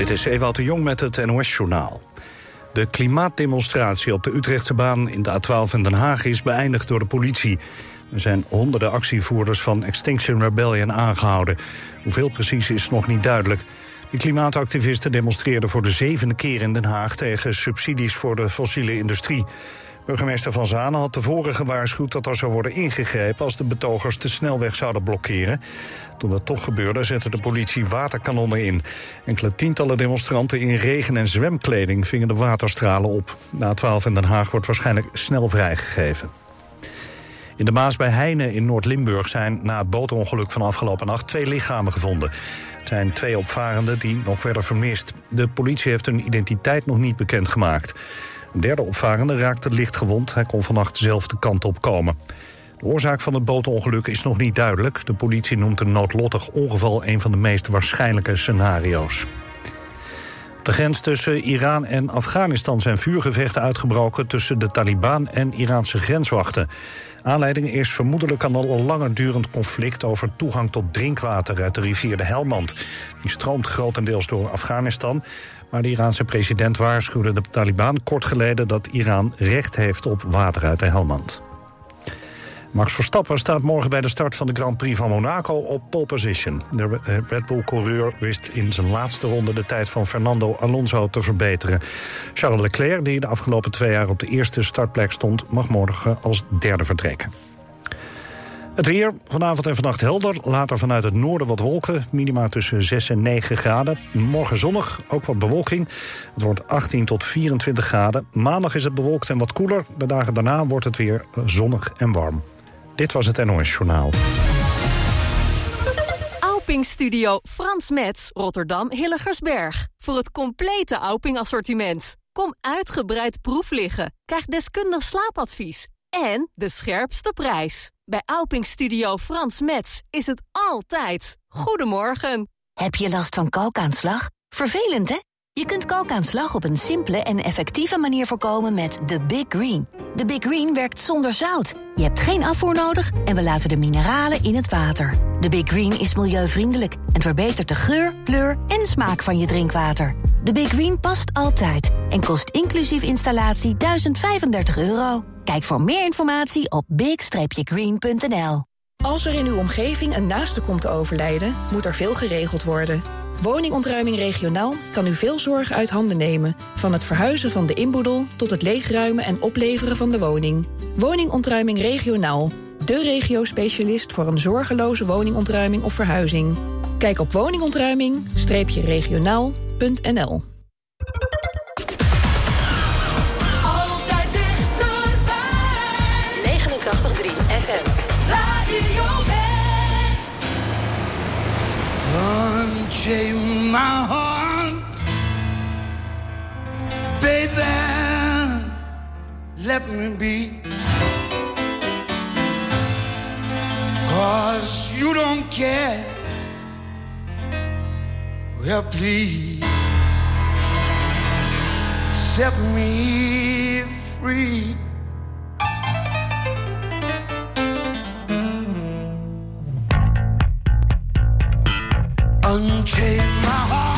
Dit is Ewout de Jong met het NOS-journaal. De klimaatdemonstratie op de Utrechtse baan in de A12 in Den Haag is beëindigd door de politie. Er zijn honderden actievoerders van Extinction Rebellion aangehouden. Hoeveel precies is nog niet duidelijk. De klimaatactivisten demonstreerden voor de zevende keer in Den Haag... tegen subsidies voor de fossiele industrie. Burgemeester Van Zanen had tevoren gewaarschuwd dat er zou worden ingegrepen... als de betogers de snelweg zouden blokkeren. Toen dat toch gebeurde, zette de politie waterkanonnen in. Enkele tientallen demonstranten in regen- en zwemkleding... vingen de waterstralen op. Na 12 in Den Haag wordt waarschijnlijk snel vrijgegeven. In de Maas bij Heine in Noord-Limburg zijn na het bootongeluk van afgelopen nacht twee lichamen gevonden. Het zijn twee opvarenden die nog werden vermist. De politie heeft hun identiteit nog niet bekendgemaakt. Een derde opvarende raakte licht gewond. Hij kon vannacht zelf de kant op komen. De oorzaak van het bootongeluk is nog niet duidelijk. De politie noemt een noodlottig ongeval een van de meest waarschijnlijke scenario's. Op de grens tussen Iran en Afghanistan zijn vuurgevechten uitgebroken... tussen de Taliban en Iraanse grenswachten. Aanleiding is vermoedelijk een al langer durend conflict... over toegang tot drinkwater uit de rivier de Helmand. Die stroomt grotendeels door Afghanistan... Maar de Iraanse president waarschuwde de Taliban kort geleden... dat Iran recht heeft op water uit de Helmand. Max Verstappen staat morgen bij de start van de Grand Prix van Monaco op pole position. De Red Bull-coureur wist in zijn laatste ronde de tijd van Fernando Alonso te verbeteren. Charles Leclerc, die de afgelopen twee jaar op de eerste startplek stond... mag morgen als derde vertrekken. Het weer, vanavond en vannacht helder. Later vanuit het noorden wat wolken. Minima tussen 6 en 9 graden. Morgen zonnig, ook wat bewolking. Het wordt 18 tot 24 graden. Maandag is het bewolkt en wat koeler. De dagen daarna wordt het weer zonnig en warm. Dit was het NOS Journaal. Auping Studio Frans Metz, Rotterdam Hilligersberg. Voor het complete Auping assortiment. Kom uitgebreid proef liggen. Krijg deskundig slaapadvies. En de scherpste prijs. Bij Auping Studio Frans Metz is het altijd. Goedemorgen. Heb je last van kalkaanslag? Vervelend, hè? Je kunt kalkaanslag op een simpele en effectieve manier voorkomen met de Big Green. De Big Green werkt zonder zout. Je hebt geen afvoer nodig en we laten de mineralen in het water. De Big Green is milieuvriendelijk en verbetert de geur, kleur en smaak van je drinkwater. De Big Green past altijd en kost inclusief installatie 1035 euro. Kijk voor meer informatie op big-green.nl. Als er in uw omgeving een naaste komt te overlijden, moet er veel geregeld worden. Woningontruiming regionaal kan u veel zorg uit handen nemen. Van het verhuizen van de inboedel tot het leegruimen en opleveren van de woning. Woningontruiming regionaal. De regio-specialist voor een zorgeloze woningontruiming of verhuizing. Kijk op woningontruiming-regionaal.nl Altijd dichterbij. 89.3 FM. Radio West. Unchain my heart, baby. Let me be. Cause you don't care. Well, please set me free. Unchain my heart,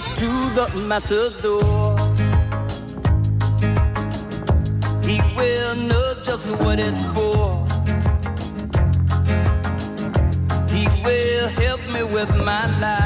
to the matador. He will know just what it's for. He will help me with my life.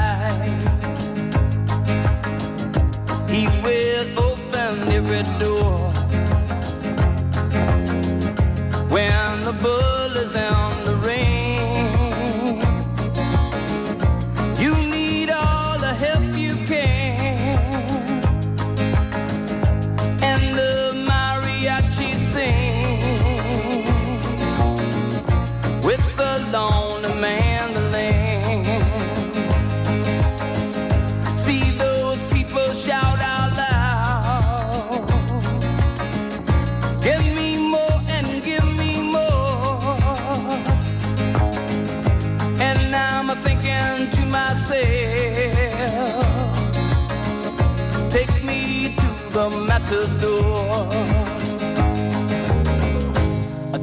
matador.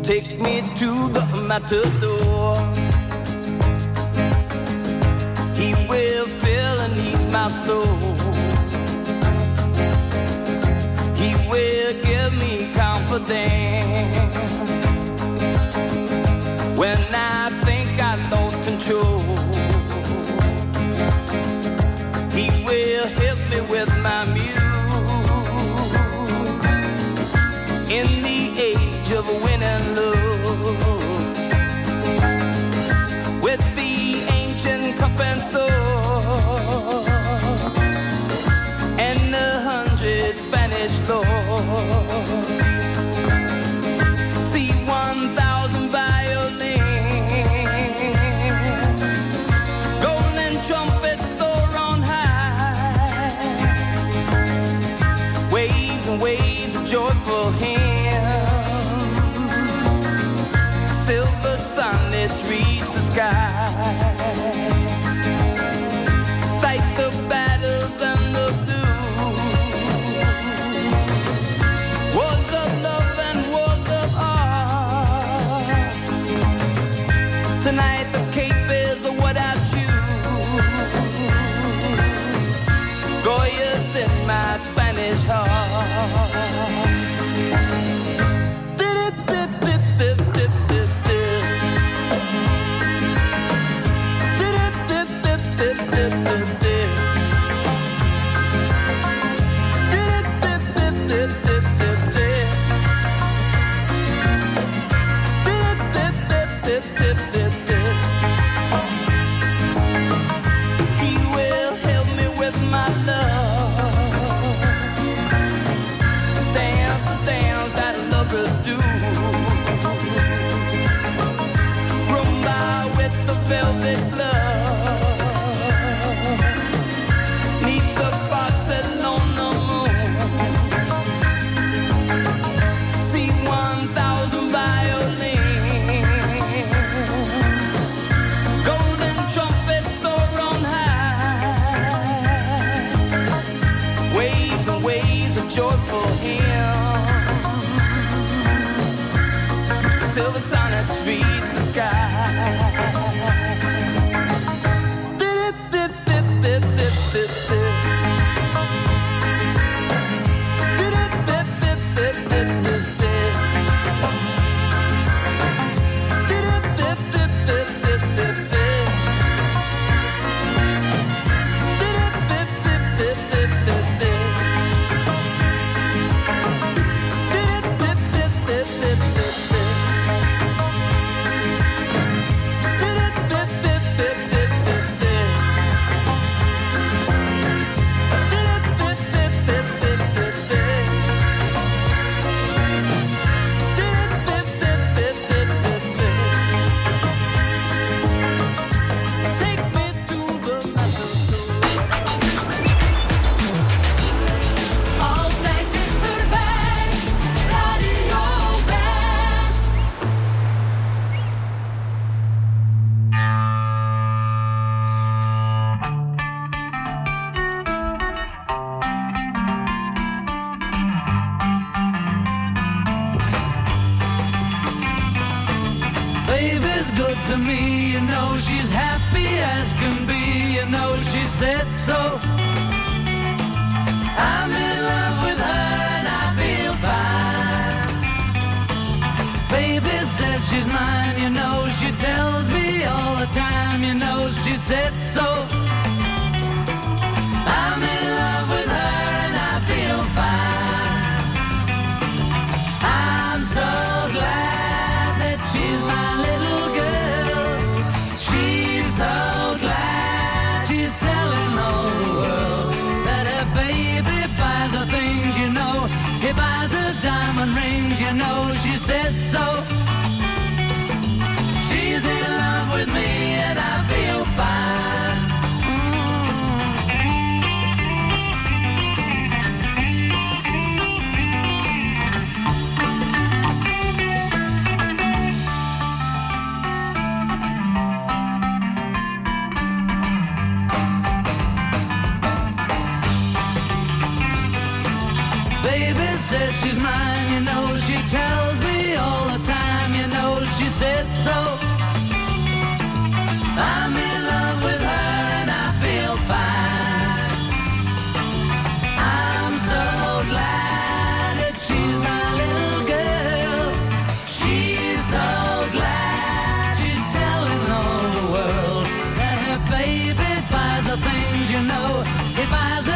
Take me to the matador. He will fill and ease my soul. He will give me confidence when I think I lost control. He will help me with my music. in the she's happy as can be, you know she said so. I'm in love with her and I feel fine. Baby says she's mine, you know she tells me all the time, you know she said so. demise.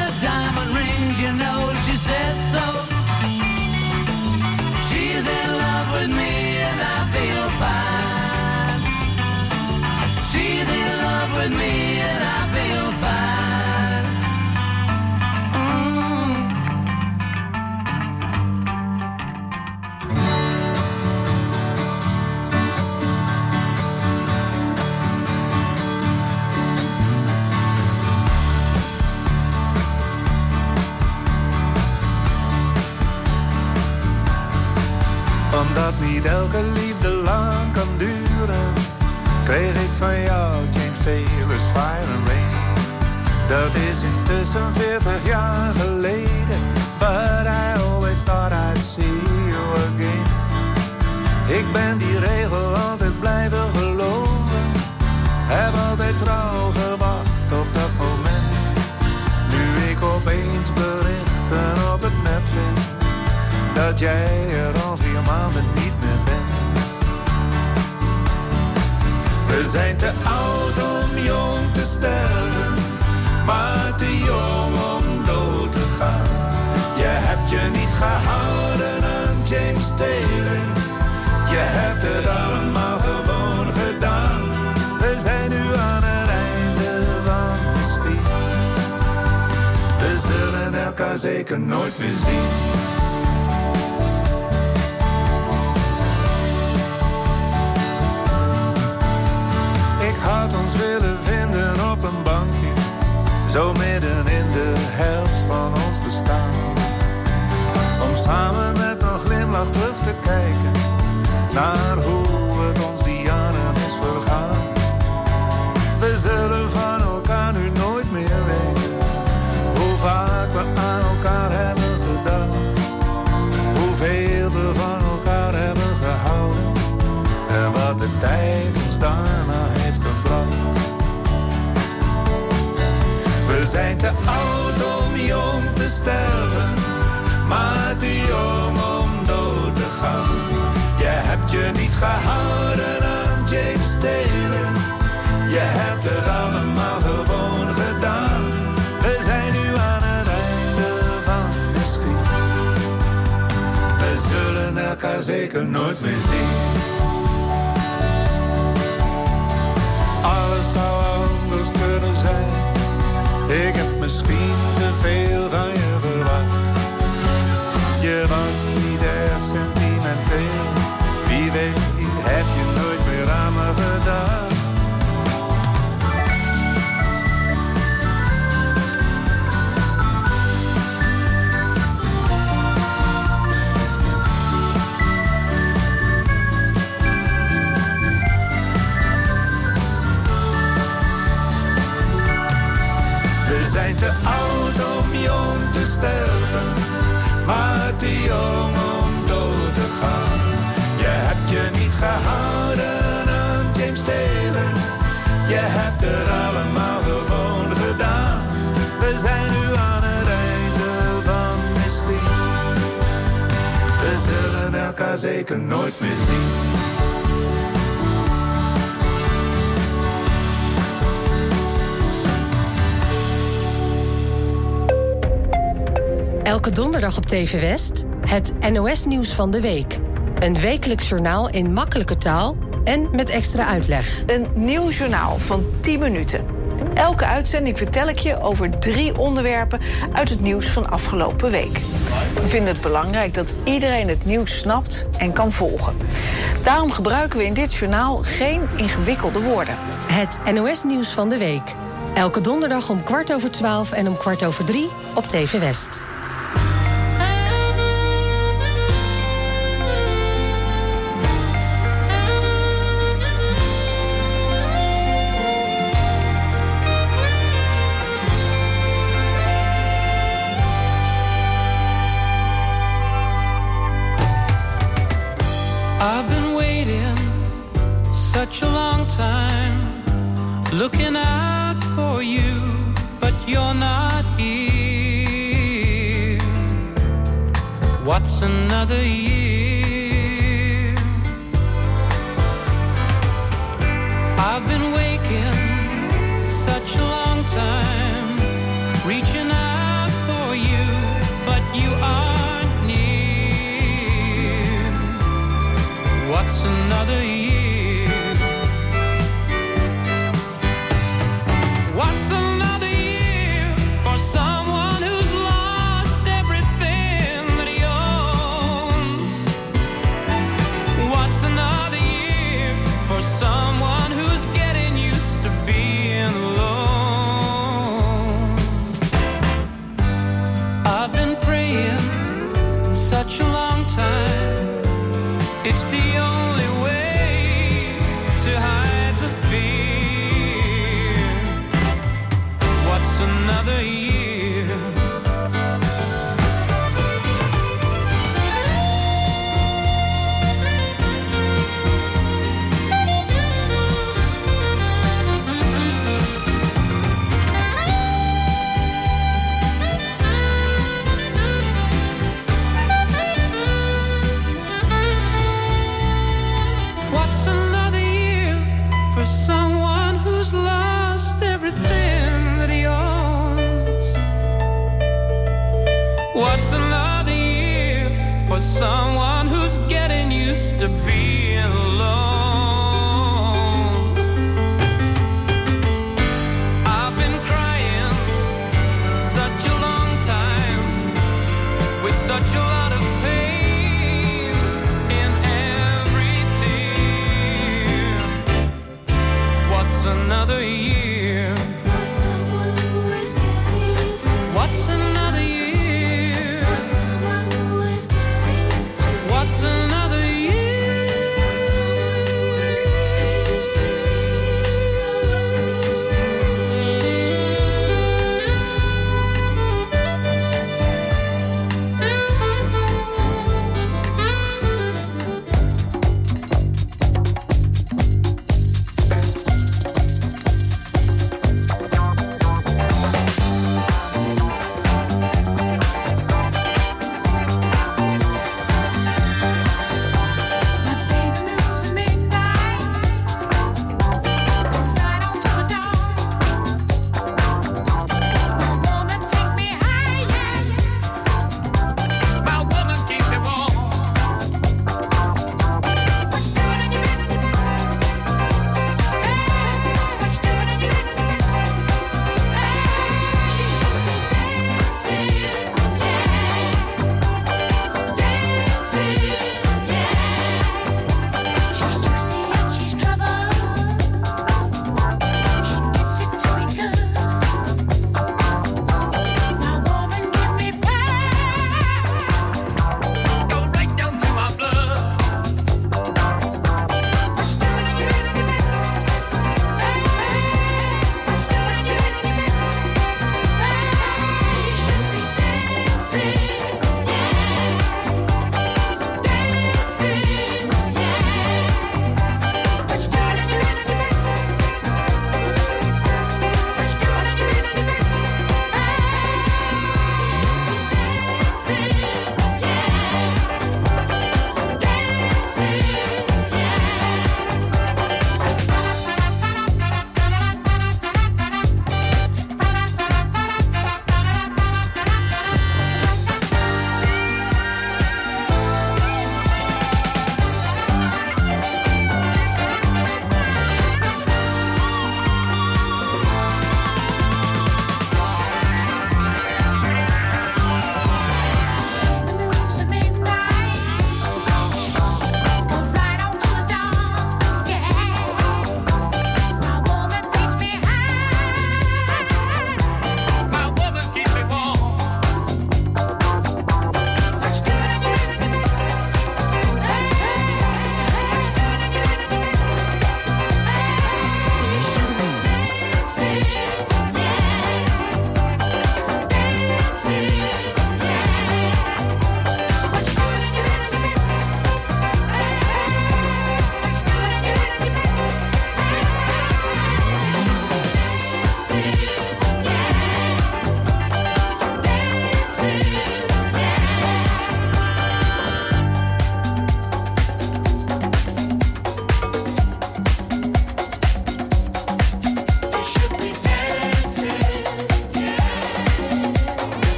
Omdat niet elke liefde lang kan duren, kreeg ik van jou James Taylor's Fire and Rain. Dat is intussen 40 jaar geleden, but I always thought I'd see you again. Ik ben die regel altijd blijven geloven, heb altijd trouw gewacht op dat moment. Nu ik opeens berichten op het net vind dat jij er Zijn te oud om jong te sterven, maar te jong om dood te gaan. Je hebt je niet gehouden aan James Taylor, je hebt het allemaal gewoon gedaan. We zijn nu aan het einde van de schiet. We zullen elkaar zeker nooit meer zien. Ons willen vinden op een bankje, zo midden in de helft van ons bestaan. Om samen met een glimlach terug te kijken naar hoe gehouden aan James Taylor, je hebt het allemaal gewoon gedaan. We zijn nu aan het einde van de schiet. We zullen elkaar zeker nooit meer zien. Die om dood te gaan. Je hebt je niet gehouden aan James Taylor. Je hebt er allemaal gewoon gedaan. We zijn nu aan het einde van misschien. We zullen elkaar zeker nooit meer zien. Elke donderdag op TV West het NOS-nieuws van de week. Een wekelijks journaal in makkelijke taal en met extra uitleg. Een nieuw journaal van 10 minuten. Elke uitzending vertel ik je over drie onderwerpen uit het nieuws van afgelopen week. We vinden het belangrijk dat iedereen het nieuws snapt en kan volgen. Daarom gebruiken we in dit journaal geen ingewikkelde woorden. Het NOS-nieuws van de week. Elke donderdag om kwart over twaalf en om kwart over drie op TV West.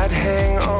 I'd hang on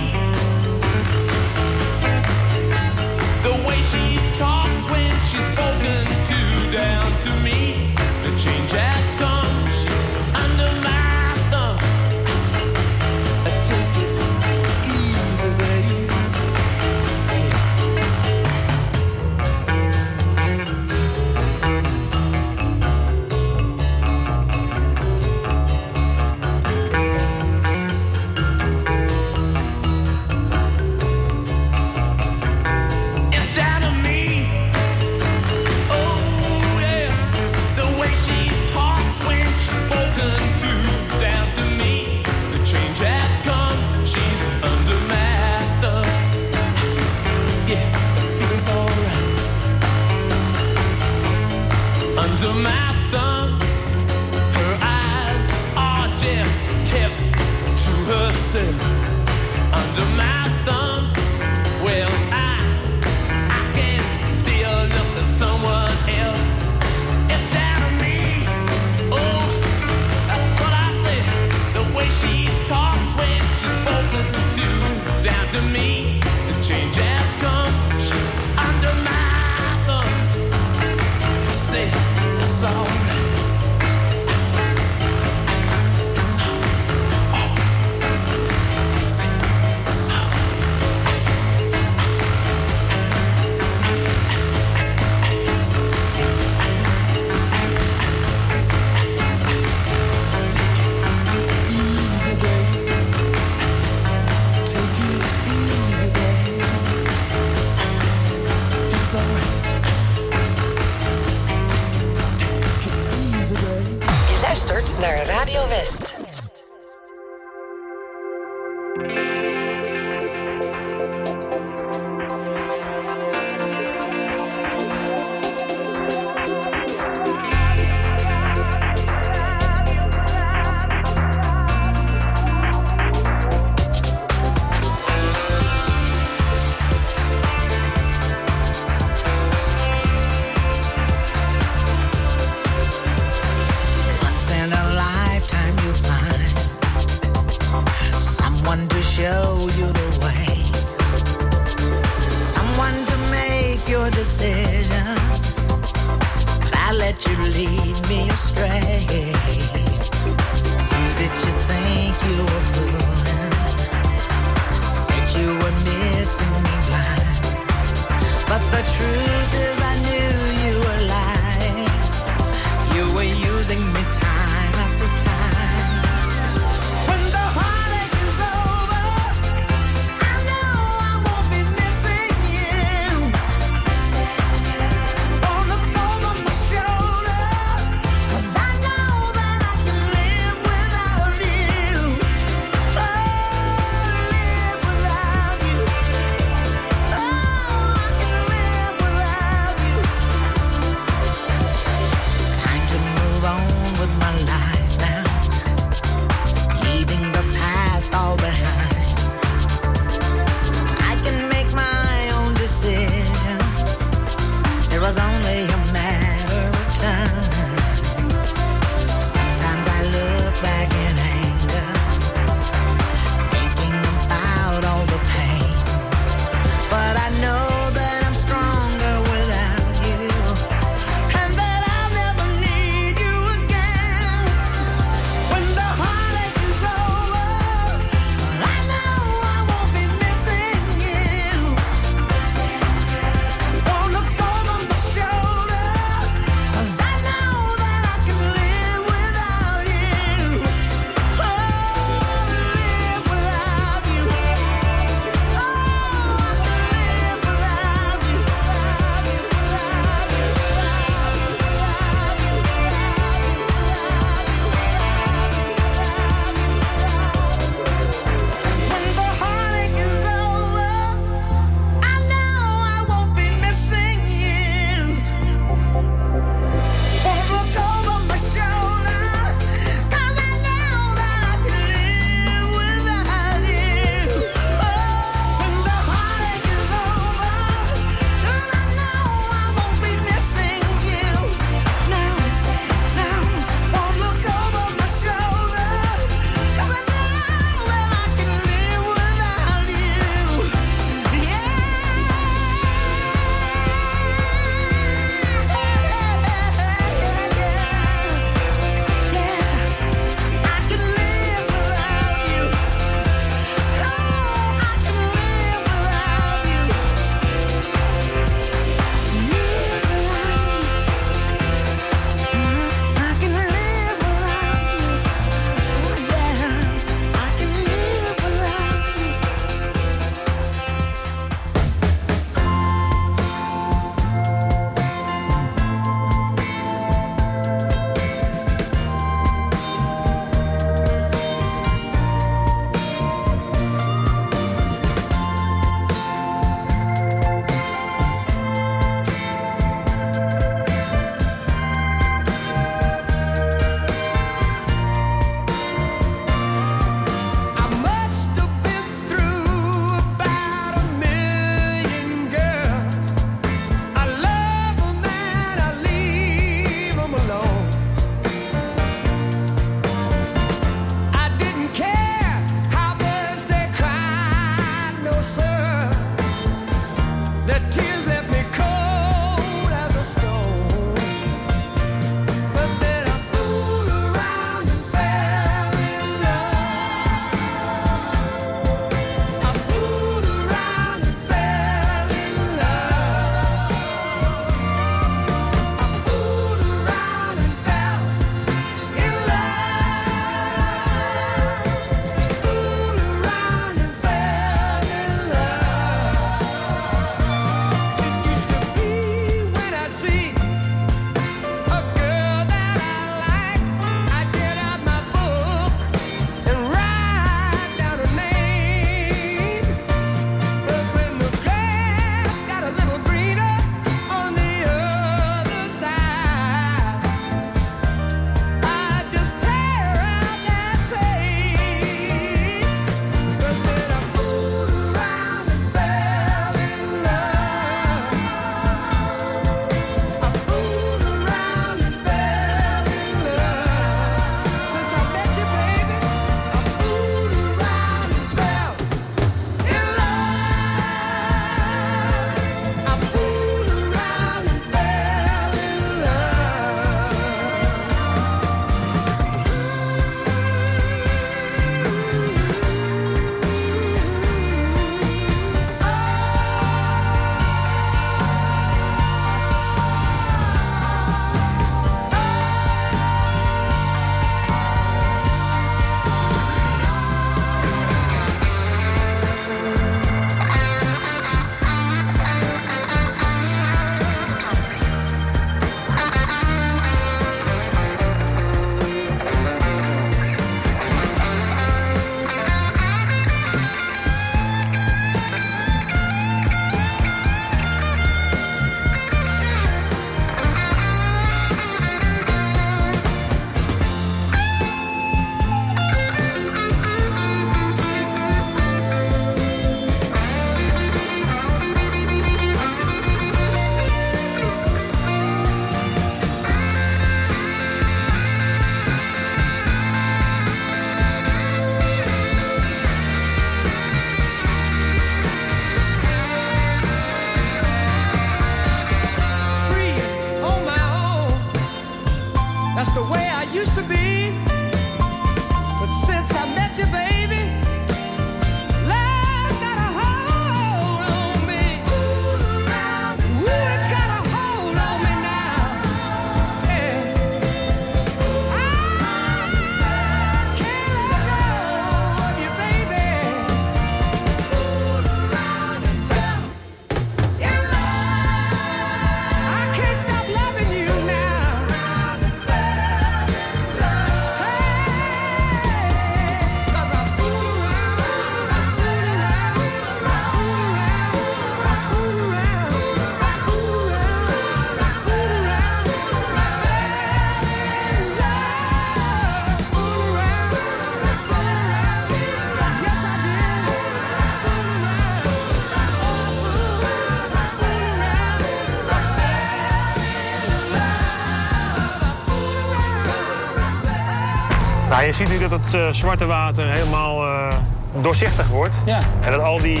ziet nu dat het eh, zwarte water helemaal uh, doorzichtig wordt. Ja. En dat al die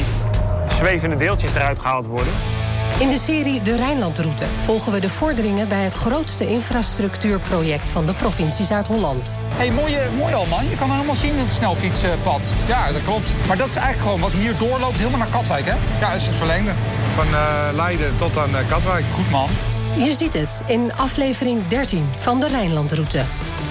zwevende deeltjes eruit gehaald worden. In de serie De Rijnlandroute volgen we de vorderingen bij het grootste infrastructuurproject van de provincie Zuid-Holland. Hé, hey, mooi, mooi al man. Je kan helemaal zien het snelfietspad. Ja, dat klopt. Maar dat is eigenlijk gewoon wat hier doorloopt helemaal naar Katwijk, hè? Ja, dat is het verlengde. Van eh, Leiden tot aan Katwijk. Goed man. Je ziet het in aflevering 13 van De Rijnlandroute.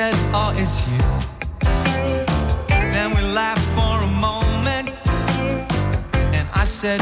said, Oh, it's you. Then we laughed for a moment, and I said,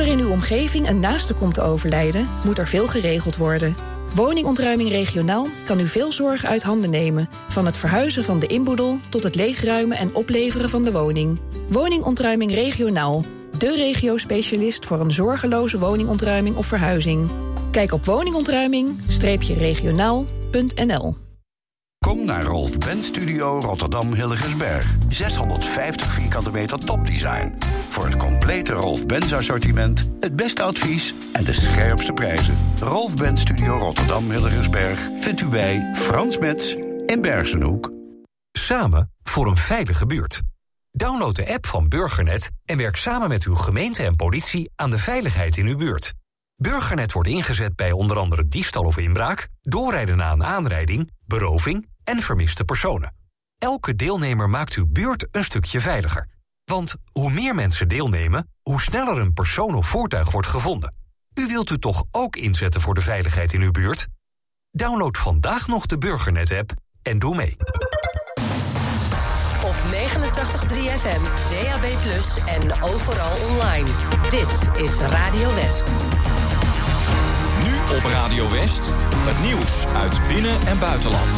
er in uw omgeving een naaste komt te overlijden, moet er veel geregeld worden. Woningontruiming regionaal kan u veel zorg uit handen nemen. Van het verhuizen van de inboedel tot het leegruimen en opleveren van de woning. Woningontruiming regionaal. De regio-specialist voor een zorgeloze woningontruiming of verhuizing. Kijk op woningontruiming-regionaal.nl Kom naar Rolf Benz Studio Rotterdam Hilligensberg. 650 vierkante meter topdesign. Voor het complete Rolf Benz assortiment, het beste advies en de scherpste prijzen. Rolf Benz Studio Rotterdam Hilligensberg vindt u bij Frans Metz in Bergenhoek. Samen voor een veilige buurt. Download de app van Burgernet en werk samen met uw gemeente en politie aan de veiligheid in uw buurt. Burgernet wordt ingezet bij onder andere diefstal of inbraak, doorrijden na een aanrijding, beroving en vermiste personen. Elke deelnemer maakt uw buurt een stukje veiliger. Want hoe meer mensen deelnemen, hoe sneller een persoon of voertuig wordt gevonden. U wilt u toch ook inzetten voor de veiligheid in uw buurt? Download vandaag nog de Burgernet-app en doe mee. Op 89.3 FM, DAB+, en overal online. Dit is Radio West. Nu op Radio West. Het nieuws uit binnen- en buitenland.